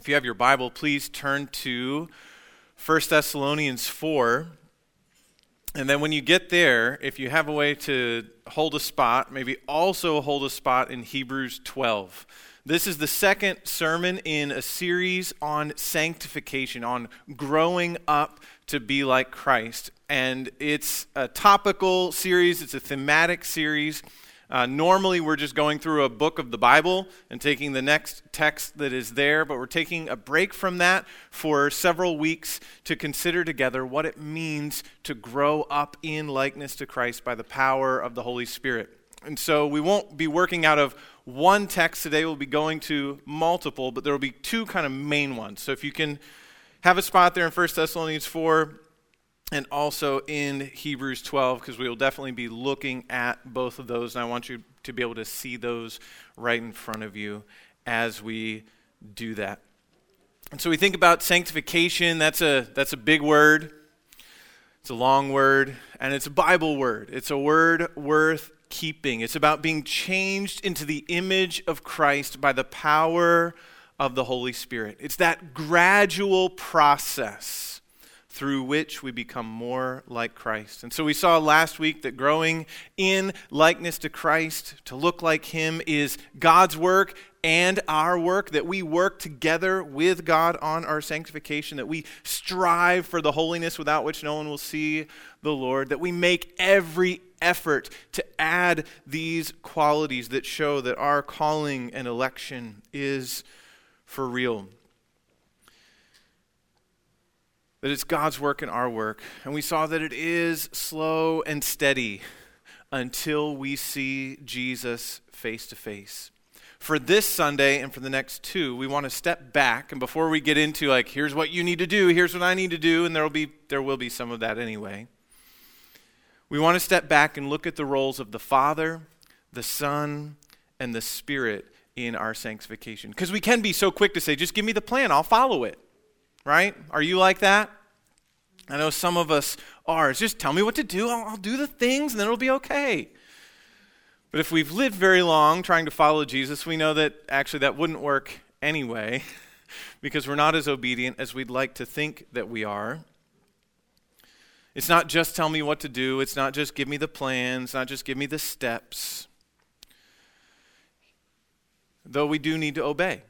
If you have your Bible, please turn to 1 Thessalonians 4. And then when you get there, if you have a way to hold a spot, maybe also hold a spot in Hebrews 12. This is the second sermon in a series on sanctification, on growing up to be like Christ. And it's a topical series, it's a thematic series. Uh, normally, we're just going through a book of the Bible and taking the next text that is there, but we're taking a break from that for several weeks to consider together what it means to grow up in likeness to Christ by the power of the Holy Spirit. And so we won't be working out of one text today, we'll be going to multiple, but there will be two kind of main ones. So if you can have a spot there in 1 Thessalonians 4 and also in Hebrews 12, because we will definitely be looking at both of those, and I want you to be able to see those right in front of you as we do that. And so we think about sanctification, that's a, that's a big word. It's a long word, and it's a Bible word. It's a word worth keeping. It's about being changed into the image of Christ by the power of the Holy Spirit. It's that gradual process through which we become more like Christ. And so we saw last week that growing in likeness to Christ, to look like Him, is God's work and our work, that we work together with God on our sanctification, that we strive for the holiness without which no one will see the Lord, that we make every effort to add these qualities that show that our calling and election is for real that it's God's work and our work. And we saw that it is slow and steady until we see Jesus face to face. For this Sunday and for the next two, we want to step back and before we get into like here's what you need to do, here's what I need to do and there will be there will be some of that anyway. We want to step back and look at the roles of the Father, the Son, and the Spirit in our sanctification. Because we can be so quick to say, just give me the plan, I'll follow it right? Are you like that? I know some of us are. It's just tell me what to do, I'll, I'll do the things, and then it'll be okay. But if we've lived very long trying to follow Jesus, we know that actually that wouldn't work anyway, because we're not as obedient as we'd like to think that we are. It's not just tell me what to do, it's not just give me the plans, it's not just give me the steps. Though we do need to obey.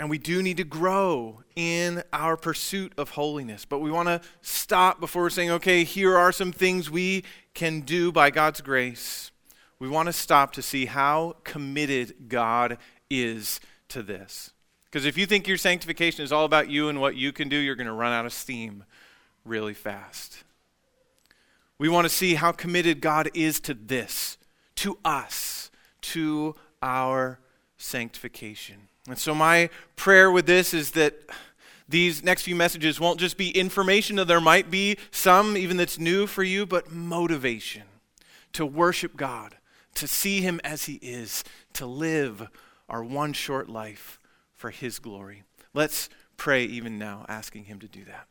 And we do need to grow in our pursuit of holiness. But we want to stop before we're saying, okay, here are some things we can do by God's grace. We want to stop to see how committed God is to this. Because if you think your sanctification is all about you and what you can do, you're going to run out of steam really fast. We want to see how committed God is to this, to us, to our sanctification. And so, my prayer with this is that these next few messages won't just be information, though there might be some even that's new for you, but motivation to worship God, to see Him as He is, to live our one short life for His glory. Let's pray even now, asking Him to do that.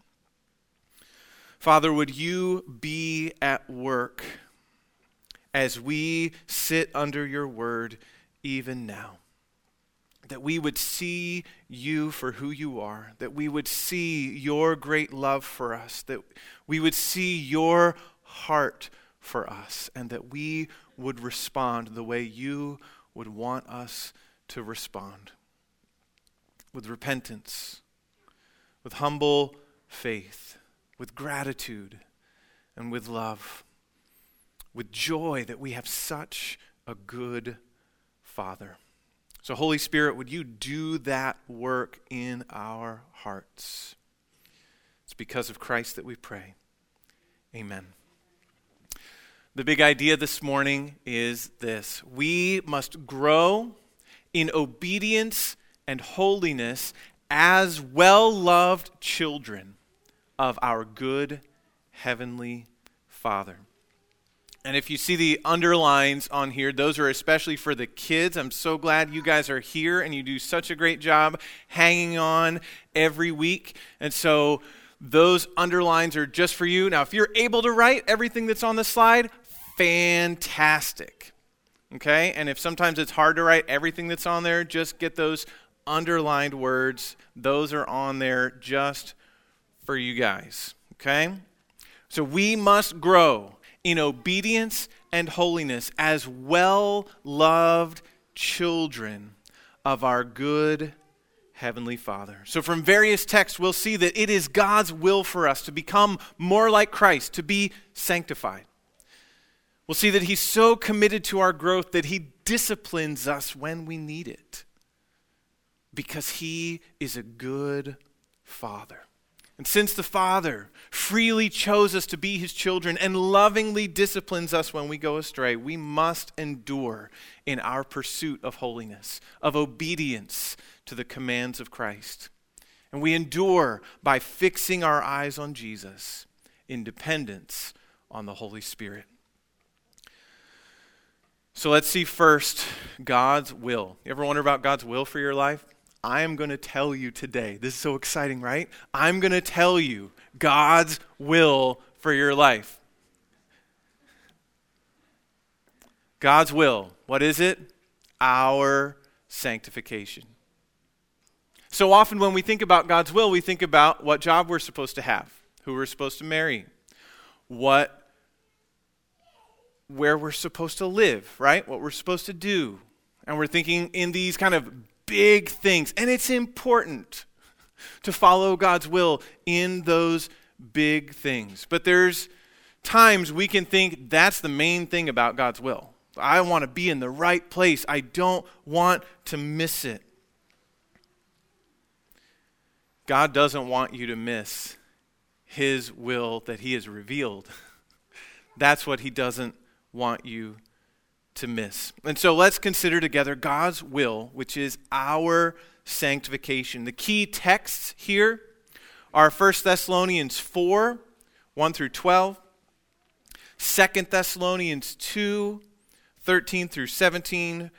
Father, would you be at work as we sit under your word even now? That we would see you for who you are, that we would see your great love for us, that we would see your heart for us, and that we would respond the way you would want us to respond with repentance, with humble faith, with gratitude, and with love, with joy that we have such a good Father. So, Holy Spirit, would you do that work in our hearts? It's because of Christ that we pray. Amen. The big idea this morning is this we must grow in obedience and holiness as well loved children of our good heavenly Father. And if you see the underlines on here, those are especially for the kids. I'm so glad you guys are here and you do such a great job hanging on every week. And so those underlines are just for you. Now, if you're able to write everything that's on the slide, fantastic. Okay? And if sometimes it's hard to write everything that's on there, just get those underlined words, those are on there just for you guys. Okay? So we must grow in obedience and holiness as well loved children of our good Heavenly Father. So, from various texts, we'll see that it is God's will for us to become more like Christ, to be sanctified. We'll see that He's so committed to our growth that He disciplines us when we need it because He is a good Father. And since the Father freely chose us to be His children and lovingly disciplines us when we go astray, we must endure in our pursuit of holiness, of obedience to the commands of Christ. And we endure by fixing our eyes on Jesus in dependence on the Holy Spirit. So let's see first God's will. You ever wonder about God's will for your life? I am going to tell you today. This is so exciting, right? I'm going to tell you God's will for your life. God's will. What is it? Our sanctification. So often when we think about God's will, we think about what job we're supposed to have, who we're supposed to marry, what where we're supposed to live, right? What we're supposed to do. And we're thinking in these kind of big things. And it's important to follow God's will in those big things. But there's times we can think that's the main thing about God's will. I want to be in the right place. I don't want to miss it. God doesn't want you to miss His will that He has revealed. That's what He doesn't want you to miss. And so let's consider together God's will, which is our sanctification. The key texts here are 1 Thessalonians 4 1 through 12, 2 Thessalonians 2 13 through 17,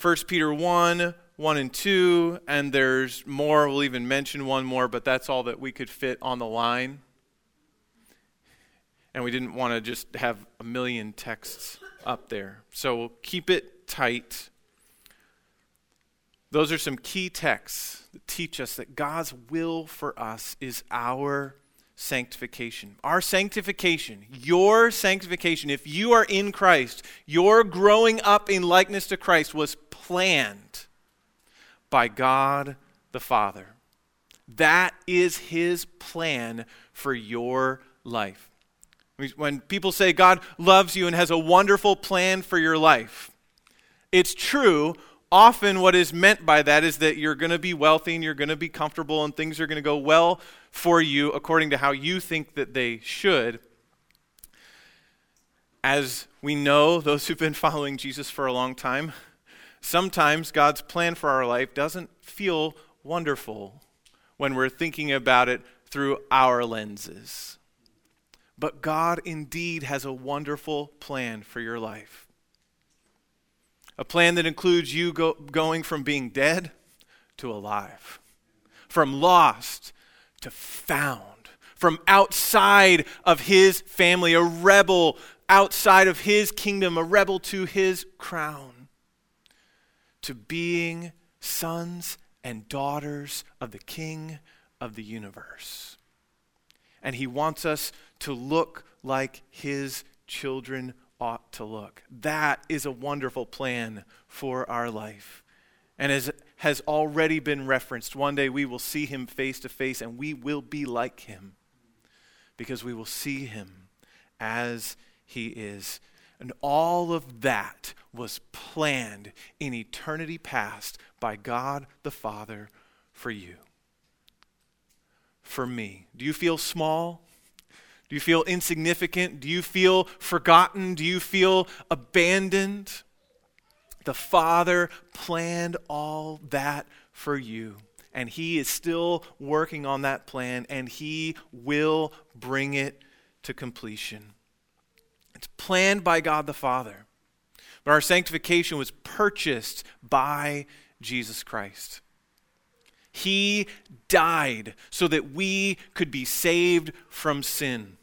1 Peter 1 1 and 2, and there's more. We'll even mention one more, but that's all that we could fit on the line. And we didn't want to just have a million texts up there. So keep it tight. Those are some key texts that teach us that God's will for us is our sanctification. Our sanctification, your sanctification, if you are in Christ, your growing up in likeness to Christ was planned by God the Father. That is his plan for your life. When people say God loves you and has a wonderful plan for your life, it's true. Often, what is meant by that is that you're going to be wealthy and you're going to be comfortable and things are going to go well for you according to how you think that they should. As we know, those who've been following Jesus for a long time, sometimes God's plan for our life doesn't feel wonderful when we're thinking about it through our lenses. But God indeed has a wonderful plan for your life. A plan that includes you go, going from being dead to alive, from lost to found, from outside of his family, a rebel outside of his kingdom, a rebel to his crown, to being sons and daughters of the King of the universe. And he wants us to look like his children ought to look. That is a wonderful plan for our life. And as has already been referenced, one day we will see him face to face and we will be like him because we will see him as he is. And all of that was planned in eternity past by God the Father for you. For me. Do you feel small? Do you feel insignificant? Do you feel forgotten? Do you feel abandoned? The Father planned all that for you. And He is still working on that plan, and He will bring it to completion. It's planned by God the Father. But our sanctification was purchased by Jesus Christ. He died so that we could be saved from sin.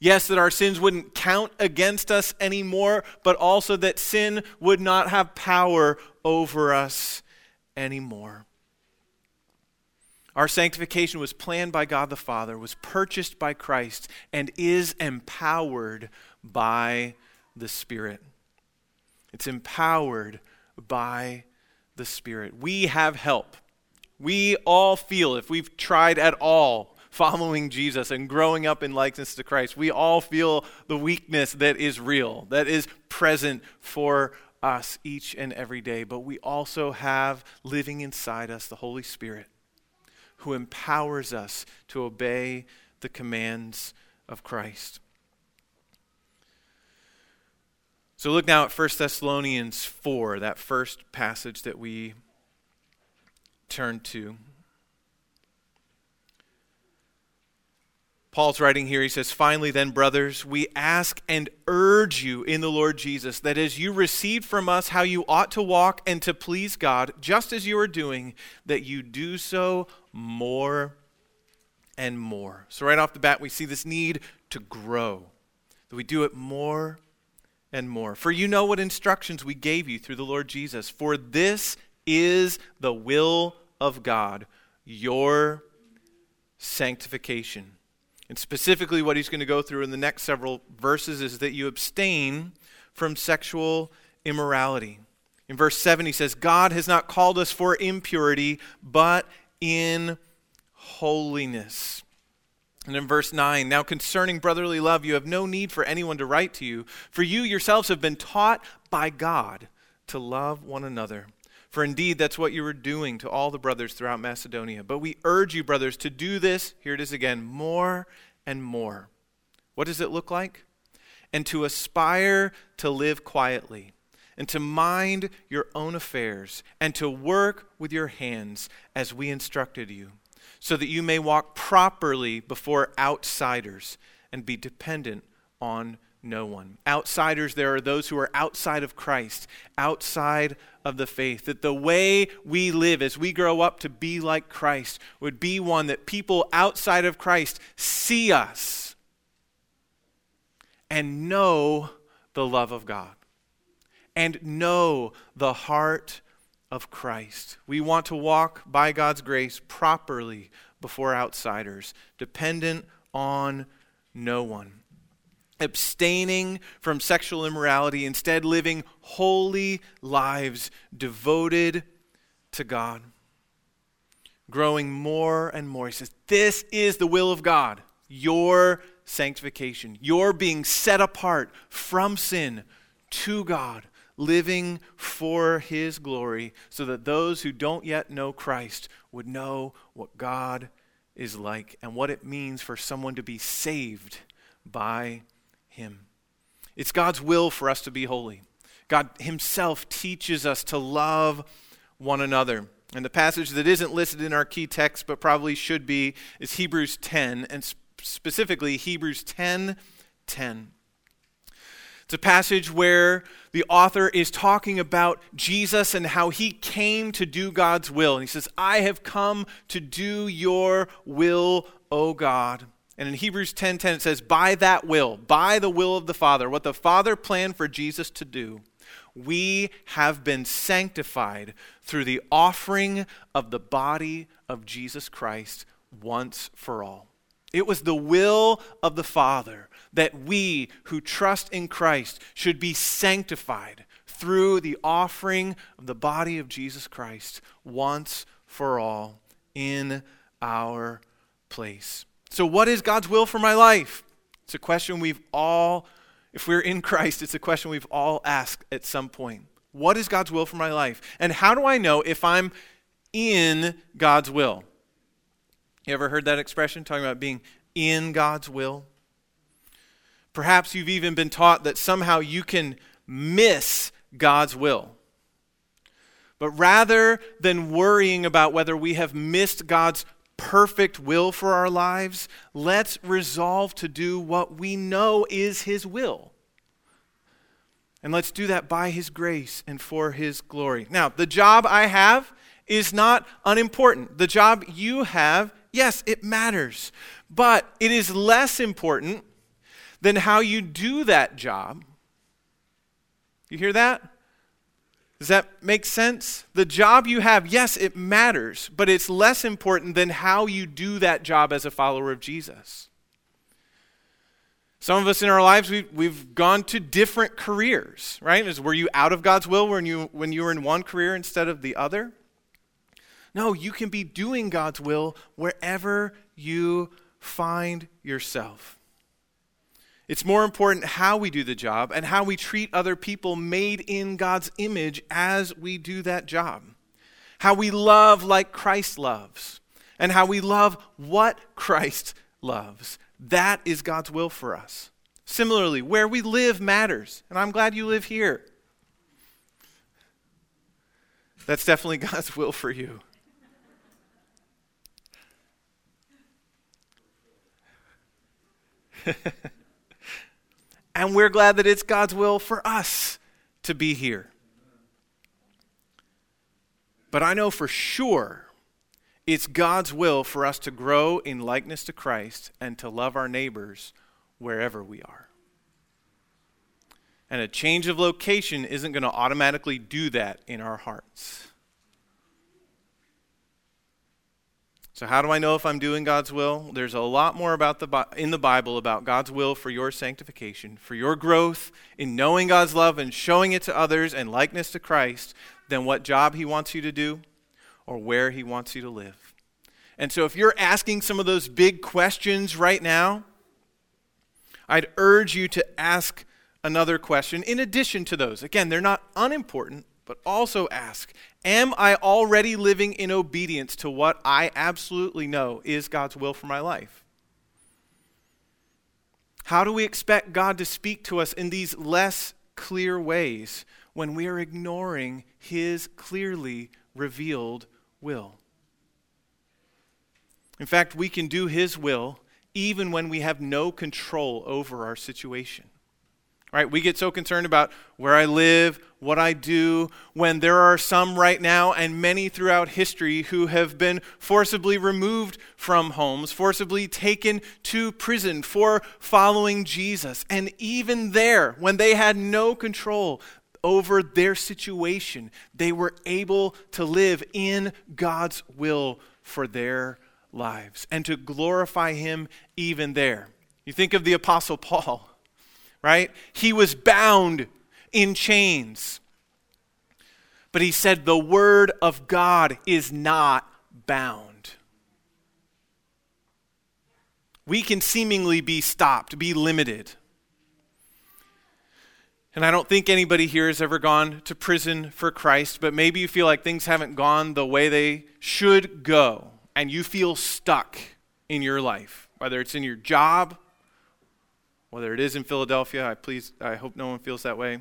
Yes, that our sins wouldn't count against us anymore, but also that sin would not have power over us anymore. Our sanctification was planned by God the Father, was purchased by Christ, and is empowered by the Spirit. It's empowered by the Spirit. We have help. We all feel, if we've tried at all following Jesus and growing up in likeness to Christ, we all feel the weakness that is real, that is present for us each and every day. But we also have living inside us the Holy Spirit who empowers us to obey the commands of Christ. So look now at 1 Thessalonians 4, that first passage that we turned to. Paul's writing here, he says, Finally, then, brothers, we ask and urge you in the Lord Jesus that as you received from us how you ought to walk and to please God, just as you are doing, that you do so more and more. So, right off the bat, we see this need to grow, that we do it more and more. For you know what instructions we gave you through the Lord Jesus. For this is the will of God, your sanctification and specifically, what he's going to go through in the next several verses is that you abstain from sexual immorality. In verse 7, he says, God has not called us for impurity, but in holiness. And in verse 9, now concerning brotherly love, you have no need for anyone to write to you, for you yourselves have been taught by God to love one another. For indeed, that's what you were doing to all the brothers throughout Macedonia. But we urge you, brothers, to do this, here it is again, more and more. What does it look like? And to aspire to live quietly, and to mind your own affairs, and to work with your hands as we instructed you, so that you may walk properly before outsiders and be dependent on no one. Outsiders, there are those who are outside of Christ, outside of the faith. That the way we live as we grow up to be like Christ would be one that people outside of Christ see us and know the love of God and know the heart of Christ. We want to walk by God's grace properly before outsiders, dependent on no one abstaining from sexual immorality, instead, living holy lives devoted to God. Growing more and more. He says, This is the will of God, your sanctification, your being set apart from sin to God, living for His glory, so that those who don't yet know Christ would know what God is like and what it means for someone to be saved by him. It's God's will for us to be holy. God Himself teaches us to love one another. And the passage that isn't listed in our key text, but probably should be, is Hebrews 10, and specifically Hebrews 10 10. It's a passage where the author is talking about Jesus and how he came to do God's will. And he says, I have come to do your will, O God. And in Hebrews 10:10 10, 10, it says, "By that will, by the will of the Father, what the Father planned for Jesus to do, we have been sanctified through the offering of the body of Jesus Christ once for all." It was the will of the Father that we who trust in Christ should be sanctified through the offering of the body of Jesus Christ once for all in our place. So, what is God's will for my life? It's a question we've all, if we're in Christ, it's a question we've all asked at some point. What is God's will for my life? And how do I know if I'm in God's will? You ever heard that expression, talking about being in God's will? Perhaps you've even been taught that somehow you can miss God's will. But rather than worrying about whether we have missed God's perfect will for our lives, let's resolve to do what we know is His will. And let's do that by His grace and for His glory. Now, the job I have is not unimportant. The job you have, yes, it matters. But it is less important than how you do that job. You hear that? Does that make sense? The job you have, yes, it matters, but it's less important than how you do that job as a follower of Jesus. Some of us in our lives, we've, we've gone to different careers, right? Were you out of God's will when you, when you were in one career instead of the other? No, you can be doing God's will wherever you find yourself. It's more important how we do the job and how we treat other people made in God's image as we do that job. How we love like Christ loves, and how we love what Christ loves. That is God's will for us. Similarly, where we live matters, and I'm glad you live here. That's definitely God's will for you. and we're glad that it's God's will for us to be here. But I know for sure it's God's will for us to grow in likeness to Christ and to love our neighbors wherever we are. And a change of location isn't going to automatically do that in our hearts. So how do I know if I'm doing God's will? There's a lot more about the in the Bible about God's will for your sanctification, for your growth in knowing God's love and showing it to others and likeness to Christ than what job he wants you to do or where He wants you to live. And so, if you're asking some of those big questions right now, I'd urge you to ask another question in addition to those. Again, they're not unimportant, but also ask Am I already living in obedience to what I absolutely know is God's will for my life? How do we expect God to speak to us in these less clear ways when we are ignoring His clearly revealed will. In fact, we can do His will even when we have no control over our situation. Right? We get so concerned about where I live, what I do, when there are some right now and many throughout history who have been forcibly removed from homes, forcibly taken to prison for following Jesus. And even there, when they had no control, over their situation, they were able to live in God's will for their lives and to glorify Him even there. You think of the Apostle Paul, right? He was bound in chains. But he said, The Word of God is not bound. We can seemingly be stopped, be limited. And I don't think anybody here has ever gone to prison for Christ, but maybe you feel like things haven't gone the way they should go, and you feel stuck in your life, whether it's in your job, whether it is in Philadelphia. I please I hope no one feels that way.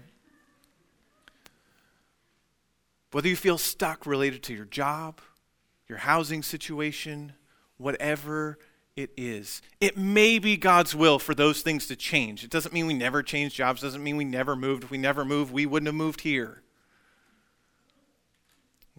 Whether you feel stuck related to your job, your housing situation, whatever it is. It may be God's will for those things to change. It doesn't mean we never change jobs, doesn't mean we never moved. If we never moved, we wouldn't have moved here.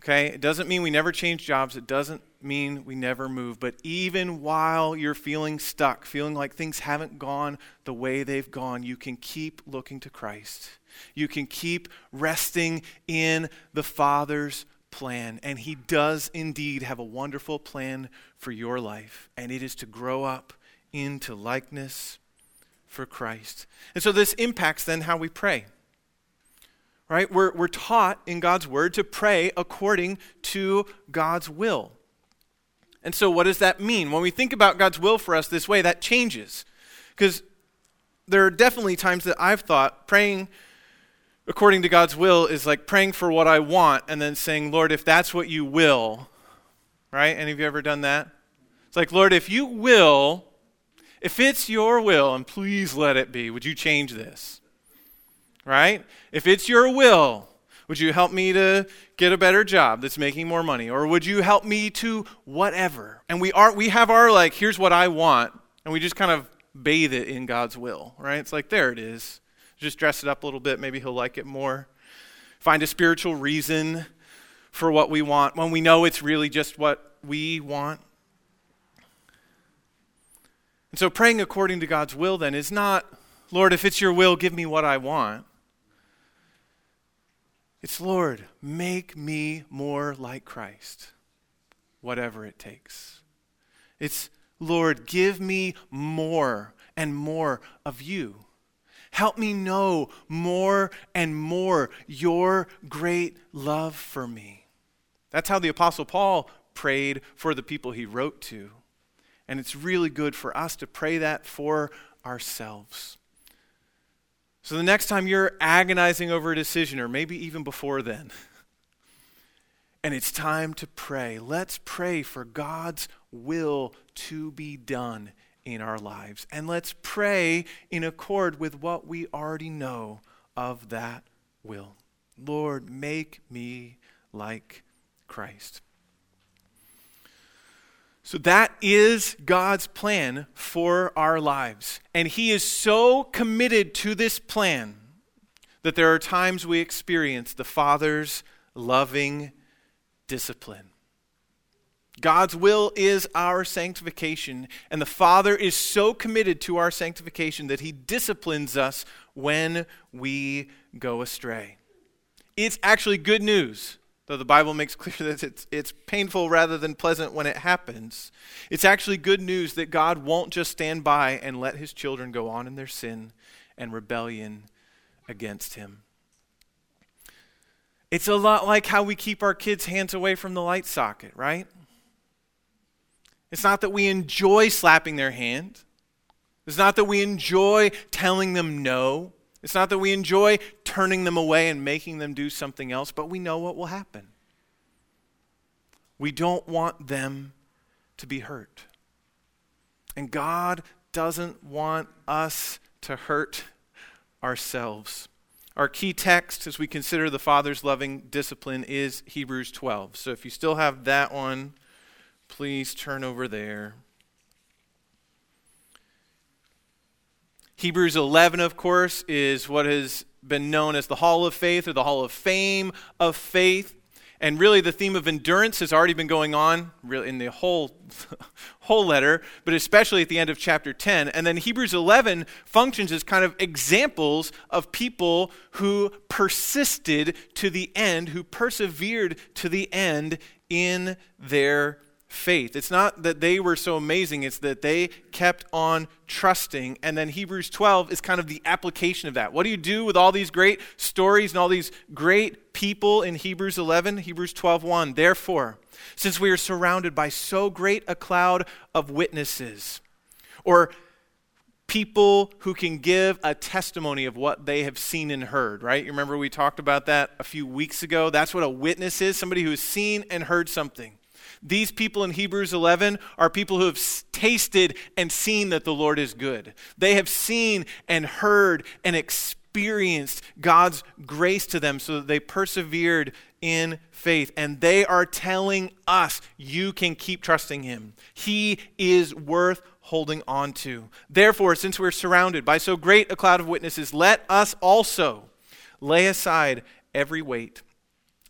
Okay? It doesn't mean we never change jobs. It doesn't mean we never move. But even while you're feeling stuck, feeling like things haven't gone the way they've gone, you can keep looking to Christ. You can keep resting in the Father's plan. And He does indeed have a wonderful plan for your life, and it is to grow up into likeness for Christ. And so this impacts then how we pray. Right? We're, we're taught in God's word to pray according to God's will. And so, what does that mean? When we think about God's will for us this way, that changes. Because there are definitely times that I've thought praying according to God's will is like praying for what I want and then saying, Lord, if that's what you will, right? Any of you ever done that? It's like, Lord, if you will, if it's your will, and please let it be, would you change this? Right? If it's your will, would you help me to get a better job that's making more money? Or would you help me to whatever? And we are we have our like, here's what I want, and we just kind of bathe it in God's will, right? It's like there it is. Just dress it up a little bit, maybe he'll like it more. Find a spiritual reason for what we want when we know it's really just what we want. And so praying according to God's will then is not, Lord, if it's your will, give me what I want. It's, Lord, make me more like Christ, whatever it takes. It's, Lord, give me more and more of you. Help me know more and more your great love for me. That's how the Apostle Paul prayed for the people he wrote to. And it's really good for us to pray that for ourselves. So the next time you're agonizing over a decision, or maybe even before then, and it's time to pray, let's pray for God's will to be done in our lives. And let's pray in accord with what we already know of that will. Lord, make me like Christ. So that is God's plan for our lives. And He is so committed to this plan that there are times we experience the Father's loving discipline. God's will is our sanctification, and the Father is so committed to our sanctification that He disciplines us when we go astray. It's actually good news Though the Bible makes clear that it's, it's painful rather than pleasant when it happens, it's actually good news that God won't just stand by and let his children go on in their sin and rebellion against him. It's a lot like how we keep our kids' hands away from the light socket, right? It's not that we enjoy slapping their hand. It's not that we enjoy telling them no. It's not that we enjoy turning them away and making them do something else, but we know what will happen. We don't want them to be hurt. And God doesn't want us to hurt ourselves. Our key text as we consider the Father's loving discipline is Hebrews 12. So if you still have that one, please turn over there. Hebrews 11, of course, is what has been known as the Hall of Faith or the Hall of Fame of Faith. And really, the theme of endurance has already been going on in the whole, whole letter, but especially at the end of chapter 10. And then Hebrews 11 functions as kind of examples of people who persisted to the end, who persevered to the end in their faith. It's not that they were so amazing, it's that they kept on trusting. And then Hebrews 12 is kind of the application of that. What do you do with all these great stories and all these great people in Hebrews 11? Hebrews 12:1. Therefore, since we are surrounded by so great a cloud of witnesses, or people who can give a testimony of what they have seen and heard, right? You remember we talked about that a few weeks ago? That's what a witness is somebody who has seen and heard something. These people in Hebrews 11 are people who have tasted and seen that the Lord is good. They have seen and heard and experienced God's grace to them so that they persevered in faith. And they are telling us you can keep trusting Him. He is worth holding on to. Therefore, since we're surrounded by so great a cloud of witnesses, let us also lay aside every weight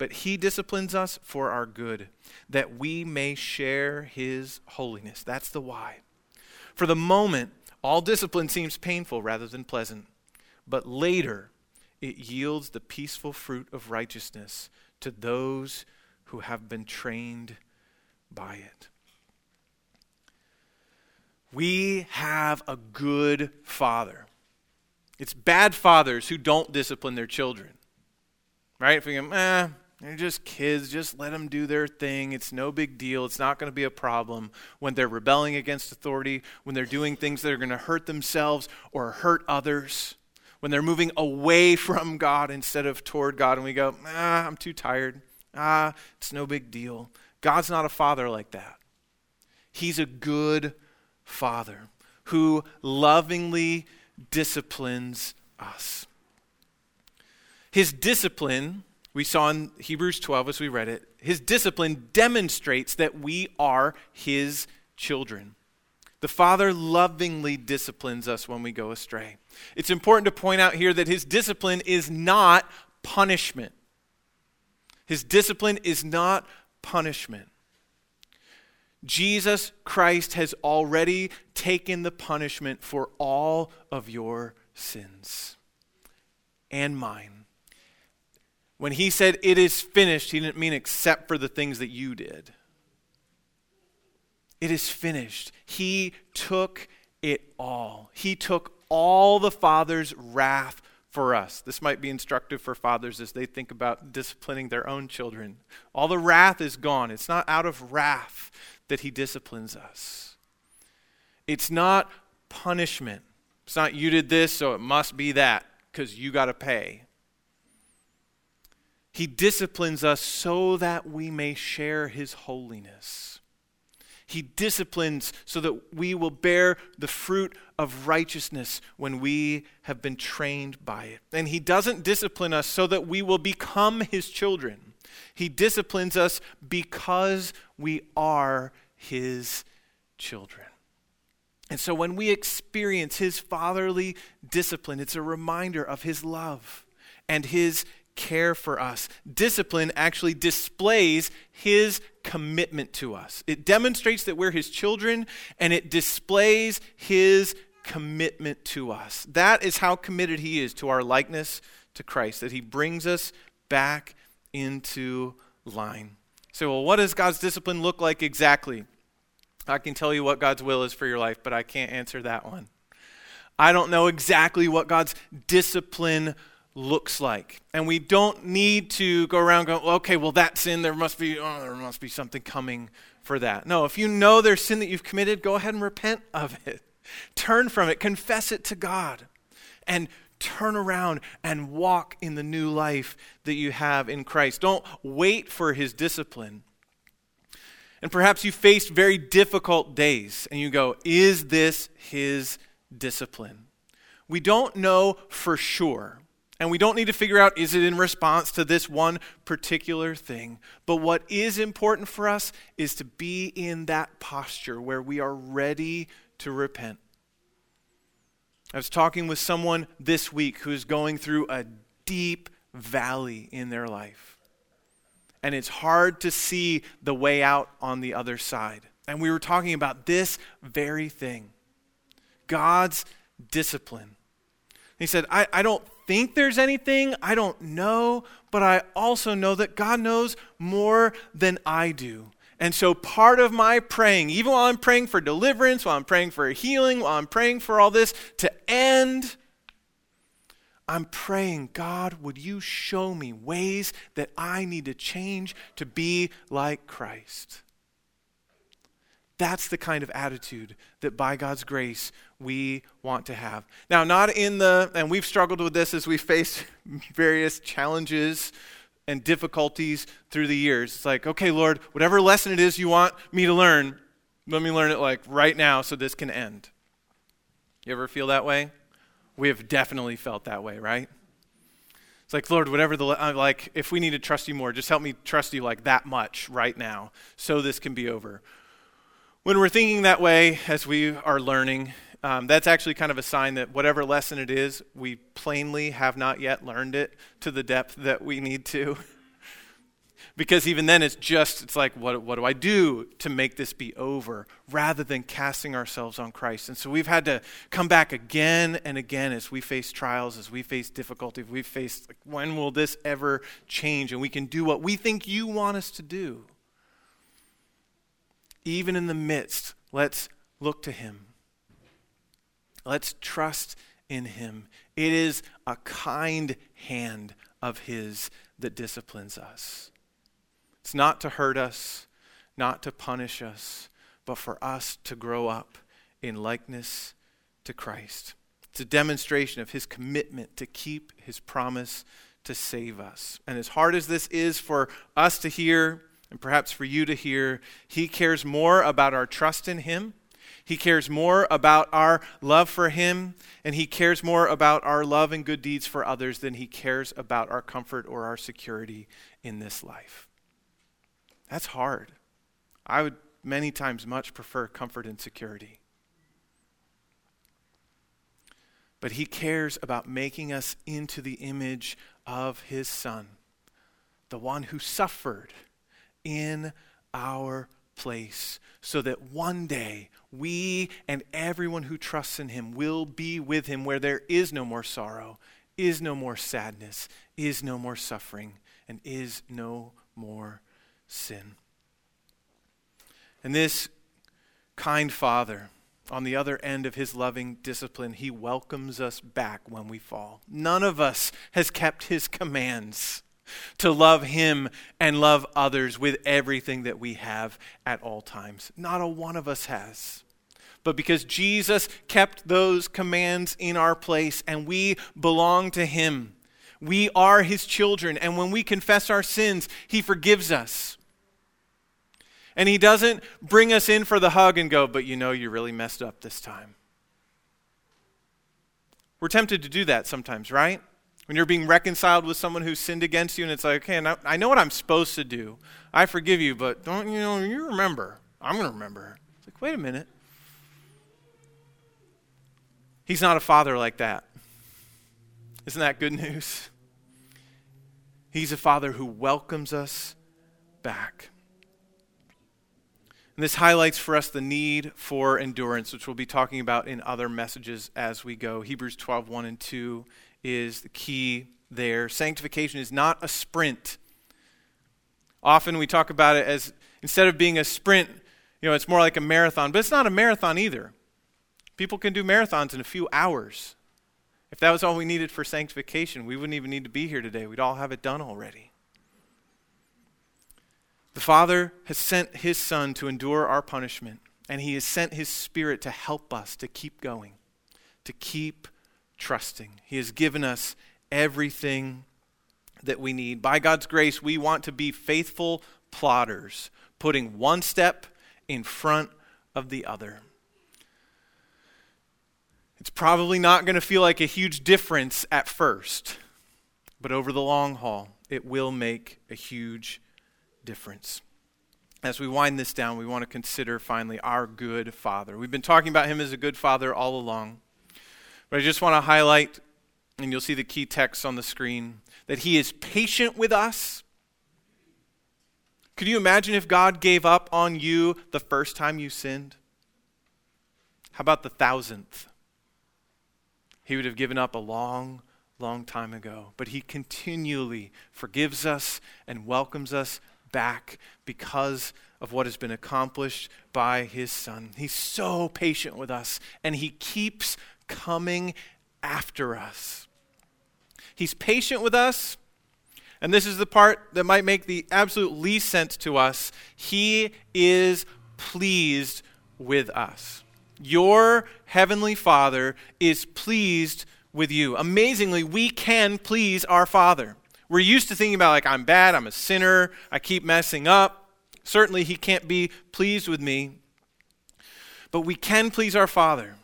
but he disciplines us for our good, that we may share his holiness. That's the why. For the moment, all discipline seems painful rather than pleasant, but later it yields the peaceful fruit of righteousness to those who have been trained by it. We have a good father. It's bad fathers who don't discipline their children. Right? If we go, eh, they're just kids, just let them do their thing. It's no big deal. It's not going to be a problem when they're rebelling against authority, when they're doing things that are going to hurt themselves or hurt others, when they're moving away from God instead of toward God, and we go, ah, I'm too tired. Ah, it's no big deal. God's not a father like that. He's a good father who lovingly disciplines us. His discipline, we saw in Hebrews 12 as we read it, his discipline demonstrates that we are his children. The Father lovingly disciplines us when we go astray. It's important to point out here that his discipline is not punishment. His discipline is not punishment. Jesus Christ has already taken the punishment for all of your sins and mine. When he said, It is finished, he didn't mean except for the things that you did. It is finished. He took it all. He took all the Father's wrath for us. This might be instructive for fathers as they think about disciplining their own children. All the wrath is gone. It's not out of wrath that he disciplines us. It's not punishment. It's not you did this, so it must be that, because you got to pay. He disciplines us so that we may share his holiness. He disciplines so that we will bear the fruit of righteousness when we have been trained by it. And He doesn't discipline us so that we will become His children. He disciplines us because we are His children. And so when we experience His fatherly discipline, it's a reminder of His love and His care for us. Discipline actually displays his commitment to us. It demonstrates that we're his children and it displays his commitment to us. That is how committed he is to our likeness to Christ, that he brings us back into line. So, well, what does God's discipline look like exactly? I can tell you what God's will is for your life, but I can't answer that one. I don't know exactly what God's discipline looks like. And we don't need to go around going, okay, well, that sin, there must be, oh, there must be something coming for that. No, if you know there's sin that you've committed, go ahead and repent of it. Turn from it, confess it to God, and turn around and walk in the new life that you have in Christ. Don't wait for his discipline. And perhaps you faced very difficult days and you go, is this his discipline? We don't know for sure and we don't need to figure out is it in response to this one particular thing. But what is important for us is to be in that posture where we are ready to repent. I was talking with someone this week who's going through a deep valley in their life. And it's hard to see the way out on the other side. And we were talking about this very thing God's discipline. He said, I, I don't think there's anything. I don't know. But I also know that God knows more than I do. And so, part of my praying, even while I'm praying for deliverance, while I'm praying for healing, while I'm praying for all this to end, I'm praying, God, would you show me ways that I need to change to be like Christ? That's the kind of attitude that by God's grace we want to have. Now, not in the, and we've struggled with this as we face various challenges and difficulties through the years. It's like, okay, Lord, whatever lesson it is you want me to learn, let me learn it like right now so this can end. You ever feel that way? We have definitely felt that way, right? It's like, Lord, whatever the, uh, like, if we need to trust you more, just help me trust you like that much right now so this can be over. When we're thinking that way as we are learning, um, that's actually kind of a sign that whatever lesson it is, we plainly have not yet learned it to the depth that we need to. Because even then, it's just, it's like, what, what do I do to make this be over? Rather than casting ourselves on Christ. And so we've had to come back again and again as we face trials, as we face difficulty, we face, like, when will this ever change? And we can do what we think you want us to do. Even in the midst, let's look to Him. Let's trust in Him. It is a kind hand of His that disciplines us. It's not to hurt us, not to punish us, but for us to grow up in likeness to Christ. It's a demonstration of his commitment to keep his promise to save us. And as hard as this is for us to hear, and perhaps for you to hear, he cares more about our trust in him. He cares more about our love for him, and he cares more about our love and good deeds for others than he cares about our comfort or our security in this life. That's hard. I would many times much prefer comfort and security. But he cares about making us into the image of his son, the one who suffered in our place, so that one day we and everyone who trusts in him will be with him where there is no more sorrow, is no more sadness, is no more suffering, and is no more sin. And this kind father, on the other end of his loving discipline, he welcomes us back when we fall. None of us has kept his commands to love him and love others with everything that we have at all times. Not a one of us has. But because Jesus kept those commands in our place and we belong to him, we are his children. And when we confess our sins, he forgives us. And he doesn't bring us in for the hug and go, but you know, you really messed up this time. We're tempted to do that sometimes, right? When you're being reconciled with someone who sinned against you, and it's like, okay, I know what I'm supposed to do. I forgive you, but don't you know, you remember. I'm going to remember. It's like, wait a minute. He's not a father like that. Isn't that good news? He's a father who welcomes us back. And this highlights for us the need for endurance, which we'll be talking about in other messages as we go. Hebrews 12, 1 and 2 is the key there. Sanctification is not a sprint. Often we talk about it as instead of being a sprint, you know, it's more like a marathon, but it's not a marathon either. People can do marathons in a few hours. If that was all we needed for sanctification, we wouldn't even need to be here today. We'd all have it done already. The Father has sent His Son to endure our punishment, and He has sent His Spirit to help us to keep going, to keep trusting. He has given us everything that we need. By God's grace, we want to be faithful plodders, putting one step in front of the other. It's probably not going to feel like a huge difference at first, but over the long haul, it will make a huge difference. As we wind this down, we want to consider finally our good Father. We've been talking about Him as a good Father all along, but I just want to highlight, and you'll see the key text on the screen, that He is patient with us. Could you imagine if God gave up on you the first time you sinned? How about the thousandth? He would have given up a long, long time ago. But He continually forgives us and welcomes us back because of what has been accomplished by his son. He's so patient with us, and he keeps coming after us. He's patient with us, and this is the part that might make the absolute least sense to us. He is pleased with us. Your heavenly Father is pleased with you. Amazingly, we can please our Father. We're used to thinking about, like, I'm bad, I'm a sinner, I keep messing up. Certainly, He can't be pleased with me. But we can please our Father.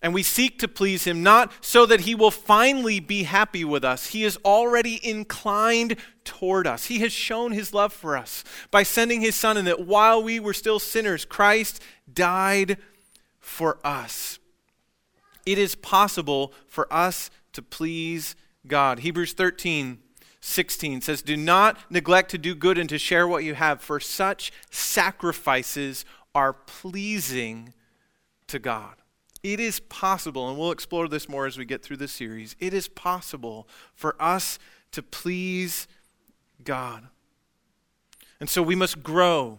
And we seek to please Him not so that He will finally be happy with us. He is already inclined toward us. He has shown His love for us by sending His Son, and that while we were still sinners, Christ died for us. It is possible for us to please God. Hebrews 13 16 says, Do not neglect to do good and to share what you have, for such sacrifices are pleasing to God. It is possible, and we'll explore this more as we get through the series. It is possible for us to please God. And so we must grow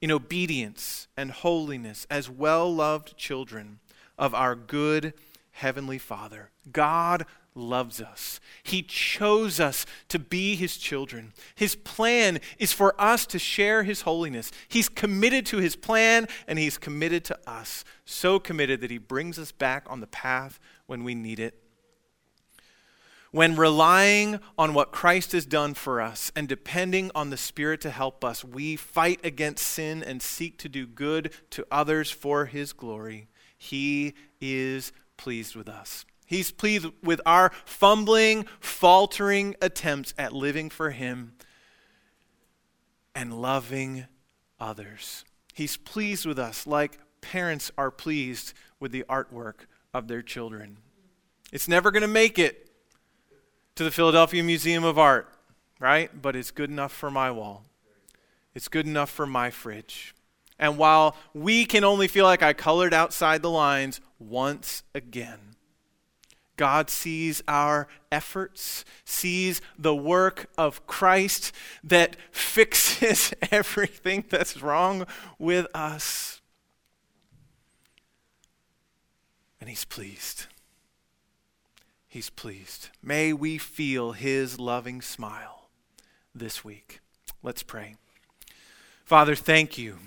in obedience and holiness as well loved children of our good Heavenly Father. God loves us. He chose us to be His children. His plan is for us to share His holiness. He's committed to His plan and He's committed to us. So committed that He brings us back on the path when we need it. When relying on what Christ has done for us and depending on the Spirit to help us, we fight against sin and seek to do good to others for His glory. He is pleased with us. He's pleased with our fumbling, faltering attempts at living for Him and loving others. He's pleased with us like parents are pleased with the artwork of their children. It's never going to make it to the Philadelphia Museum of Art, right? But it's good enough for my wall. It's good enough for my fridge. And while we can only feel like I colored outside the lines once again, God sees our efforts, sees the work of Christ that fixes everything that's wrong with us. And He's pleased. He's pleased. May we feel His loving smile this week. Let's pray. Father, thank you.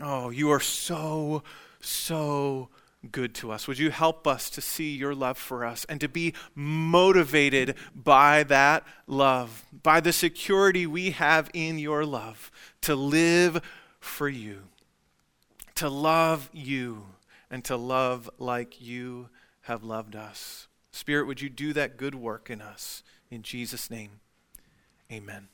Oh, you are so, so good to us. Would you help us to see your love for us and to be motivated by that love, by the security we have in your love, to live for you, to love you, and to love like you have loved us. Spirit, would you do that good work in us? In Jesus' name, amen.